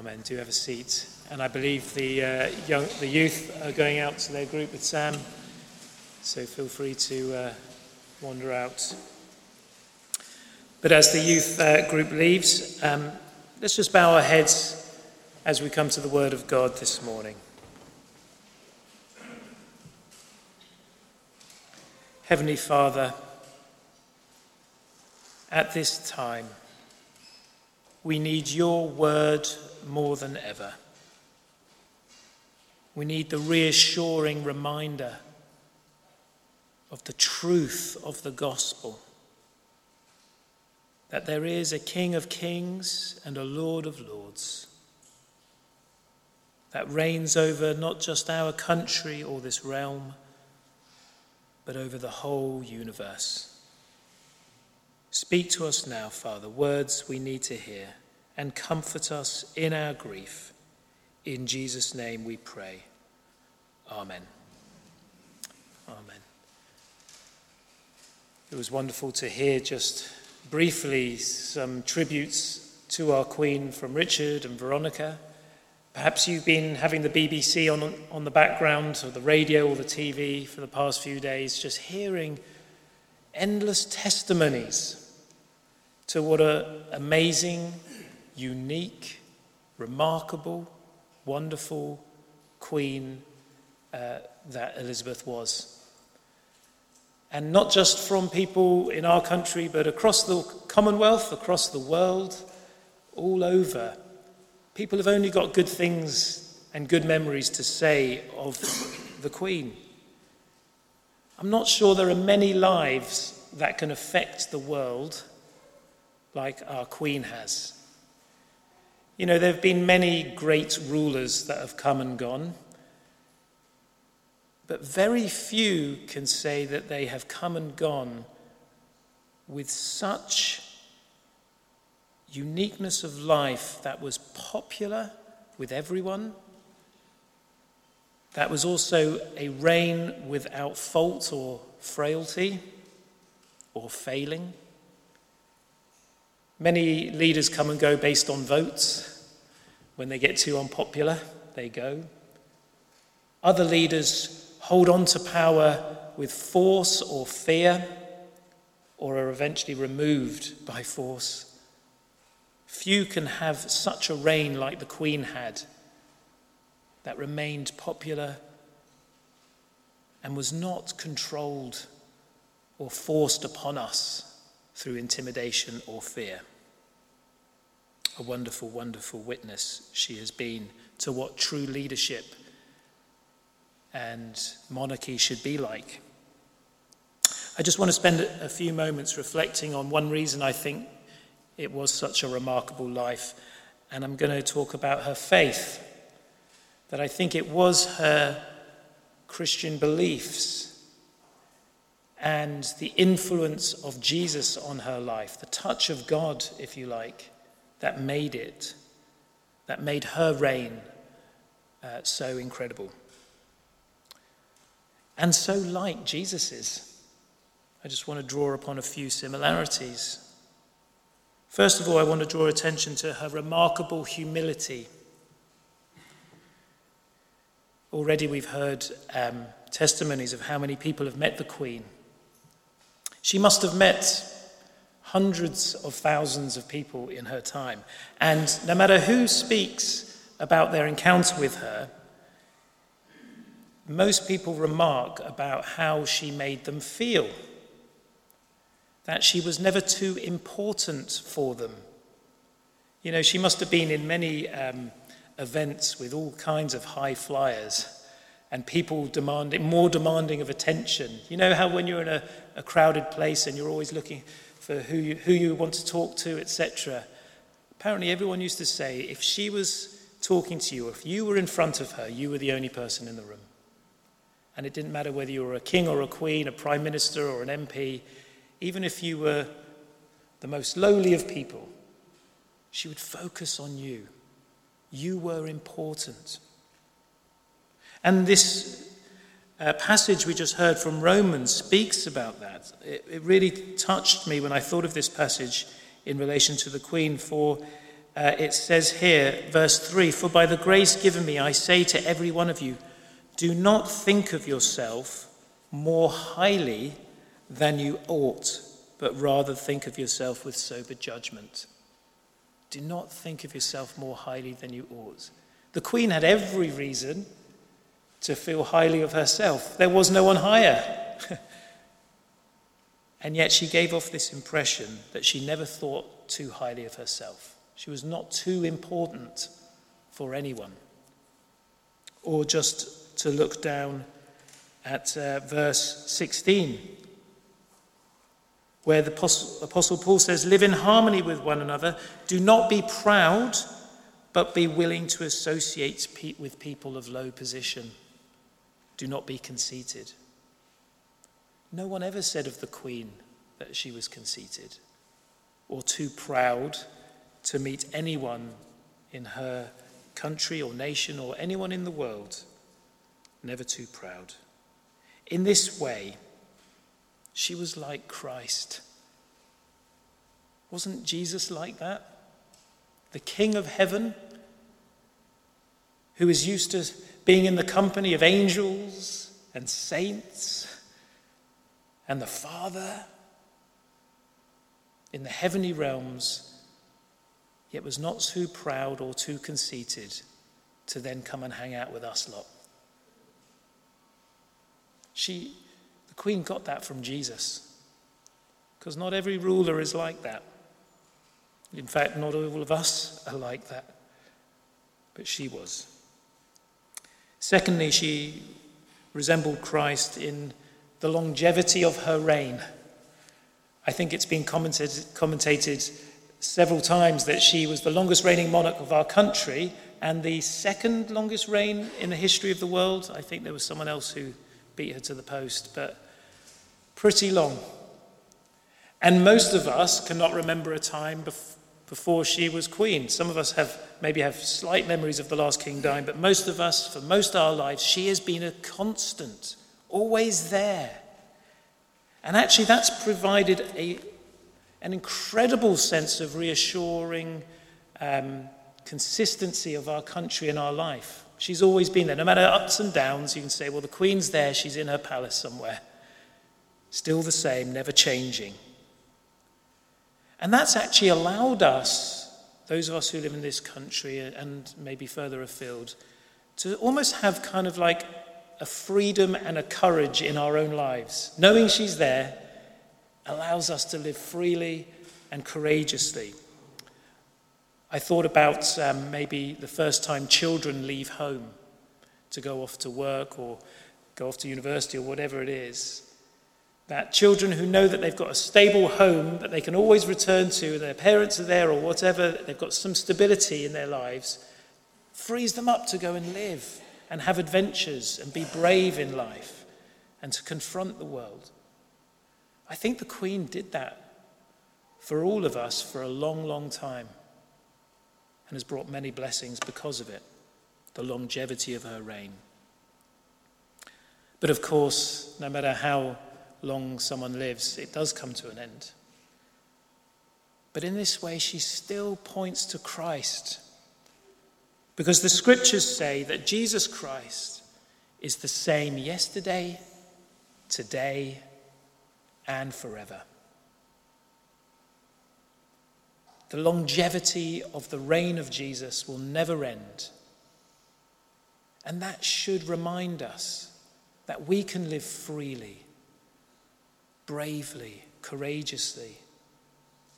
Amen. Do have a seat. And I believe the, uh, young, the youth are going out to their group with Sam. So feel free to uh, wander out. But as the youth uh, group leaves, um, let's just bow our heads as we come to the Word of God this morning. Heavenly Father, at this time, we need your word more than ever. We need the reassuring reminder of the truth of the gospel that there is a King of kings and a Lord of lords that reigns over not just our country or this realm, but over the whole universe. Speak to us now, Father, words we need to hear, and comfort us in our grief. In Jesus' name we pray. Amen. Amen. It was wonderful to hear just briefly some tributes to our Queen from Richard and Veronica. Perhaps you've been having the BBC on, on the background, or the radio, or the TV for the past few days, just hearing endless testimonies to what an amazing, unique, remarkable, wonderful queen uh, that Elizabeth was. And not just from people in our country, but across the Commonwealth, across the world, all over. People have only got good things and good memories to say of the Queen. I'm not sure there are many lives that can affect the world like our Queen has. You know, there have been many great rulers that have come and gone, but very few can say that they have come and gone with such uniqueness of life that was popular with everyone, that was also a reign without fault or frailty or failing. Many leaders come and go based on votes. When they get too unpopular, they go. Other leaders hold on to power with force or fear, or are eventually removed by force. Few can have such a reign like the Queen had, that remained popular and was not controlled or forced upon us through intimidation or fear. A wonderful, wonderful witness she has been to what true leadership and monarchy should be like. I just want to spend a few moments reflecting on one reason I think it was such a remarkable life, and I'm going to talk about her faith. That I think it was her Christian beliefs and the influence of Jesus on her life, the touch of God, if you like, that made it, that made her reign uh, so incredible. And so like Jesus's. I just want to draw upon a few similarities. First of all, I want to draw attention to her remarkable humility. Already we've heard um, testimonies of how many people have met the Queen she must have met hundreds of thousands of people in her time. And no matter who speaks about their encounter with her, most people remark about how she made them feel. That she was never too important for them. You know, she must have been in many um, events with all kinds of high flyers and people demanding, more demanding of attention. You know how when you're in a, a crowded place and you're always looking for who you, who you want to talk to, etc. Apparently, everyone used to say if she was talking to you, if you were in front of her, you were the only person in the room. And it didn't matter whether you were a king or a queen, a prime minister or an MP, even if you were the most lowly of people, she would focus on you. You were important. And this uh, passage we just heard from Romans speaks about that. It, it, really touched me when I thought of this passage in relation to the Queen, for uh, it says here, verse 3 For by the grace given me, I say to every one of you, do not think of yourself more highly than you ought, but rather think of yourself with sober judgment. Do not think of yourself more highly than you ought. The Queen had every reason to feel highly of herself. There was no one higher. and yet she gave off this impression that she never thought too highly of herself. She was not too important for anyone. Or just to look down at uh, verse 16, where the Apostle, Apostle Paul says, Live in harmony with one another. Do not be proud, but be willing to associate with people of low position. Do not be conceited. No one ever said of the Queen that she was conceited or too proud to meet anyone in her country or nation or anyone in the world. Never too proud. In this way, she was like Christ. Wasn't Jesus like that? The King of heaven, who is used to being in the company of angels and saints and the Father in the heavenly realms, yet was not too proud or too conceited to then come and hang out with us lot. She, the Queen got that from Jesus. Because not every ruler is like that. In fact, not all of us are like that. But she was. Secondly, she resembled Christ in the longevity of her reign. I think it's been commented, commentated several times that she was the longest reigning monarch of our country and the second longest reign in the history of the world. I think there was someone else who beat her to the post, but pretty long. And most of us cannot remember a time bef- before she was queen. Some of us have maybe have slight memories of the last king dying, but most of us, for most of our lives, she has been a constant, always there. And actually, that's provided a, an incredible sense of reassuring um, consistency of our country and our life. She's always been there. No matter ups and downs, you can say, well, the Queen's there, she's in her palace somewhere. Still the same, never changing. And that's actually allowed us, those of us who live in this country and maybe further afield, to almost have kind of like a freedom and a courage in our own lives. Knowing she's there allows us to live freely and courageously. I thought about um, maybe the first time children leave home to go off to work or go off to university or whatever it is. That children who know that they've got a stable home that they can always return to, and their parents are there or whatever, they've got some stability in their lives, frees them up to go and live and have adventures and be brave in life and to confront the world. I think the Queen did that for all of us for a long, long time and has brought many blessings because of it, the longevity of her reign. But of course, no matter how long someone lives, it does come to an end. But in this way, she still points to Christ. Because the scriptures say that Jesus Christ is the same yesterday, today, and forever. The longevity of the reign of Jesus will never end. And that should remind us that we can live freely, bravely, courageously.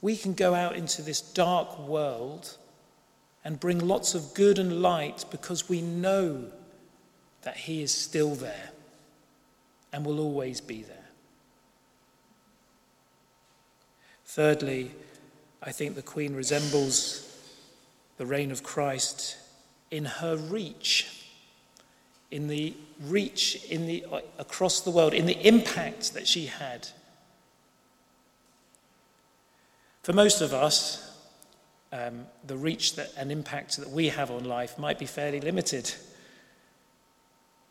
We can go out into this dark world and bring lots of good and light because we know that He is still there and will always be there. Thirdly, I think the Queen resembles the reign of Christ in her reach, in the reach in the, across the world, in the impact that she had. For most of us, um, the reach that, and impact that we have on life might be fairly limited.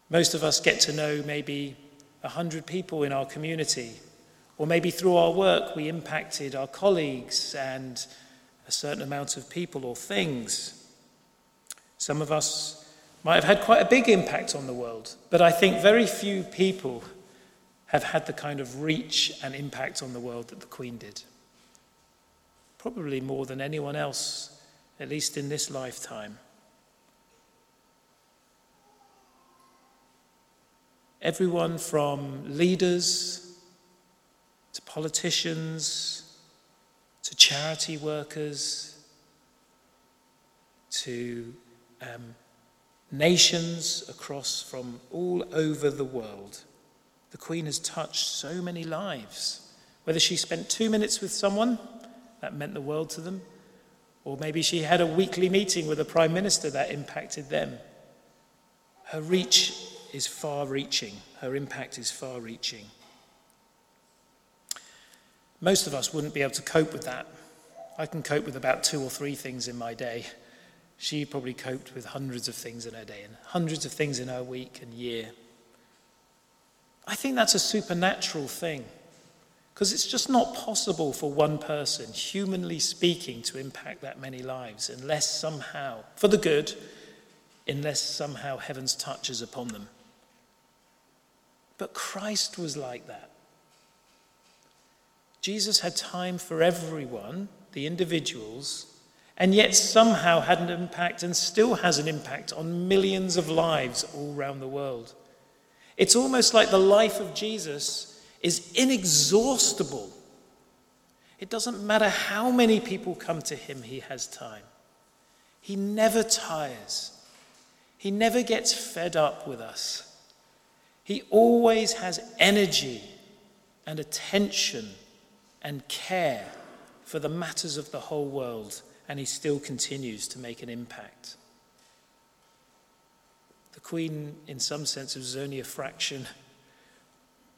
Most of us get to know maybe 100 people in our community or maybe through our work, we impacted our colleagues and a certain amount of people or things. Some of us might have had quite a big impact on the world, but I think very few people have had the kind of reach and impact on the world that the Queen did. Probably more than anyone else, at least in this lifetime. Everyone from leaders to politicians to charity workers to um, nations across from all over the world. The Queen has touched so many lives. Whether she spent two minutes with someone, that meant the world to them, or maybe she had a weekly meeting with a Prime Minister that impacted them. Her reach is far reaching, her impact is far reaching. Most of us wouldn't be able to cope with that. I can cope with about two or three things in my day. She probably coped with hundreds of things in her day and hundreds of things in her week and year. I think that's a supernatural thing because it's just not possible for one person, humanly speaking, to impact that many lives unless somehow, for the good, unless somehow heaven's touch is upon them. But Christ was like that. Jesus had time for everyone, the individuals, and yet somehow had an impact and still has an impact on millions of lives all around the world. It's almost like the life of Jesus is inexhaustible. It doesn't matter how many people come to him, he has time. He never tires, he never gets fed up with us. He always has energy and attention and care for the matters of the whole world, and he still continues to make an impact. The Queen, in some sense, was only a fraction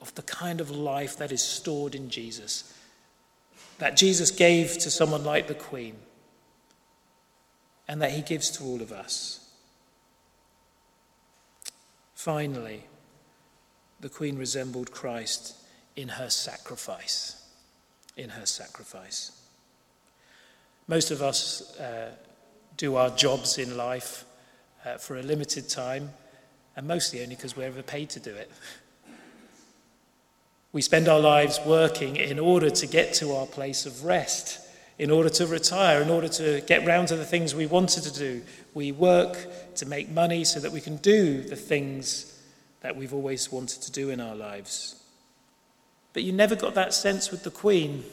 of the kind of life that is stored in Jesus, that Jesus gave to someone like the Queen, and that he gives to all of us. Finally, the Queen resembled Christ in her sacrifice in her sacrifice. Most of us uh, do our jobs in life uh, for a limited time, and mostly only because we're ever paid to do it. We spend our lives working in order to get to our place of rest, in order to retire, in order to get round to the things we wanted to do. We work to make money so that we can do the things that we've always wanted to do in our lives. But you never got that sense with the Queen.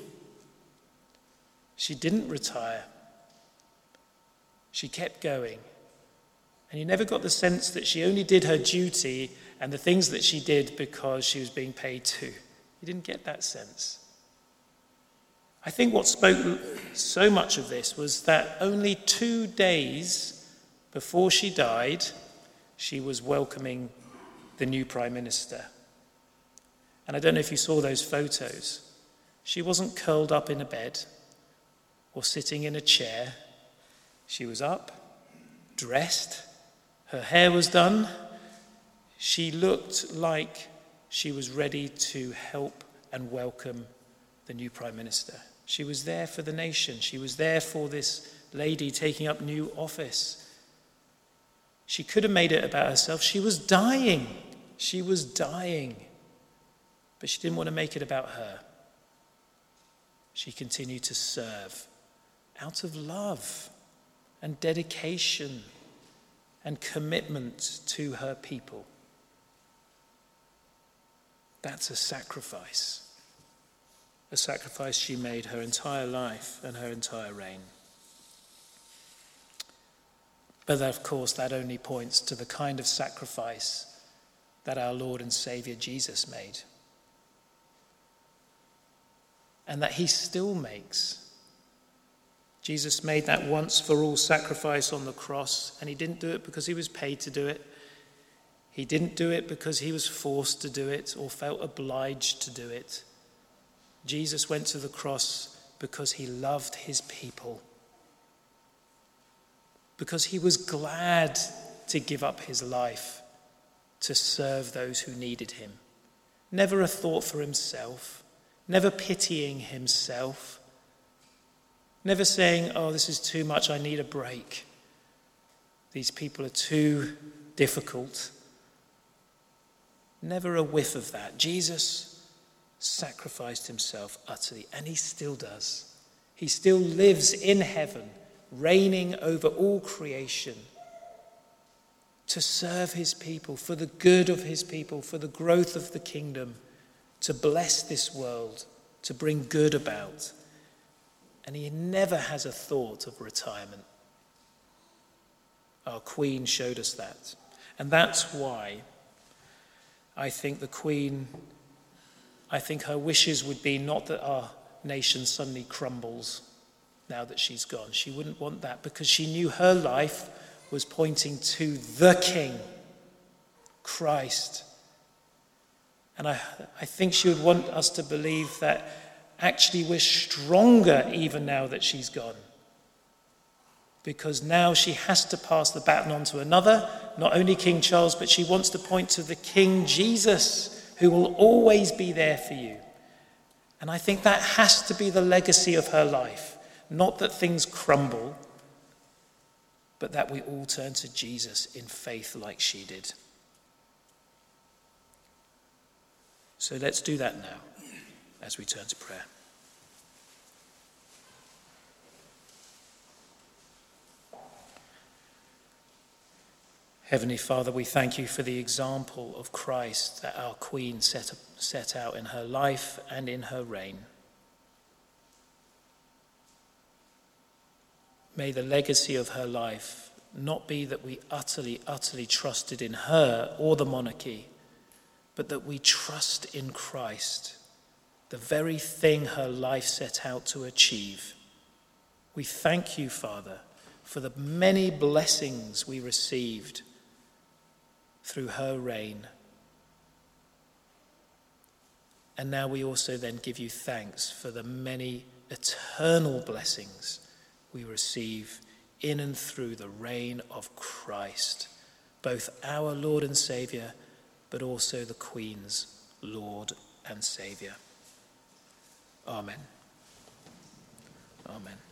She didn't retire, she kept going. And you never got the sense that she only did her duty and the things that she did because she was being paid to. You didn't get that sense. I think what spoke so much of this was that only two days before she died, she was welcoming the new Prime Minister. And I don't know if you saw those photos. She wasn't curled up in a bed or sitting in a chair. She was up, dressed, her hair was done. She looked like she was ready to help and welcome the new Prime Minister. She was there for the nation. She was there for this lady taking up new office. She could have made it about herself. She was dying. She was dying but she didn't want to make it about her. She continued to serve out of love and dedication and commitment to her people. That's a sacrifice. A sacrifice she made her entire life and her entire reign. But of course, that only points to the kind of sacrifice that our Lord and Savior Jesus made and that he still makes. Jesus made that once for all sacrifice on the cross, and he didn't do it because he was paid to do it. He didn't do it because he was forced to do it or felt obliged to do it. Jesus went to the cross because he loved his people, because he was glad to give up his life to serve those who needed him. Never a thought for himself never pitying himself, Never saying, oh, this is too much, I need a break. These people are too difficult. Never a whiff of that. Jesus sacrificed himself utterly, and he still does. He still lives in heaven, reigning over all creation to serve his people, for the good of his people, for the growth of the kingdom, to bless this world, to bring good about. And he never has a thought of retirement. Our Queen showed us that. And that's why I think the Queen, I think her wishes would be not that our nation suddenly crumbles now that she's gone. She wouldn't want that because she knew her life was pointing to the King, Christ. And I, I think she would want us to believe that actually we're stronger even now that she's gone. Because now she has to pass the baton on to another, not only King Charles, but she wants to point to the King Jesus, who will always be there for you. And I think that has to be the legacy of her life. Not that things crumble, but that we all turn to Jesus in faith like she did. So let's do that now as we turn to prayer. Heavenly Father, we thank you for the example of Christ that our Queen set, set out in her life and in her reign. May the legacy of her life not be that we utterly, utterly trusted in her or the monarchy, but that we trust in Christ, the very thing her life set out to achieve. We thank you, Father, for the many blessings we received through her reign. And now we also then give you thanks for the many eternal blessings we receive in and through the reign of Christ, both our Lord and Saviour, but also the Queen's Lord and Saviour. Amen. Amen.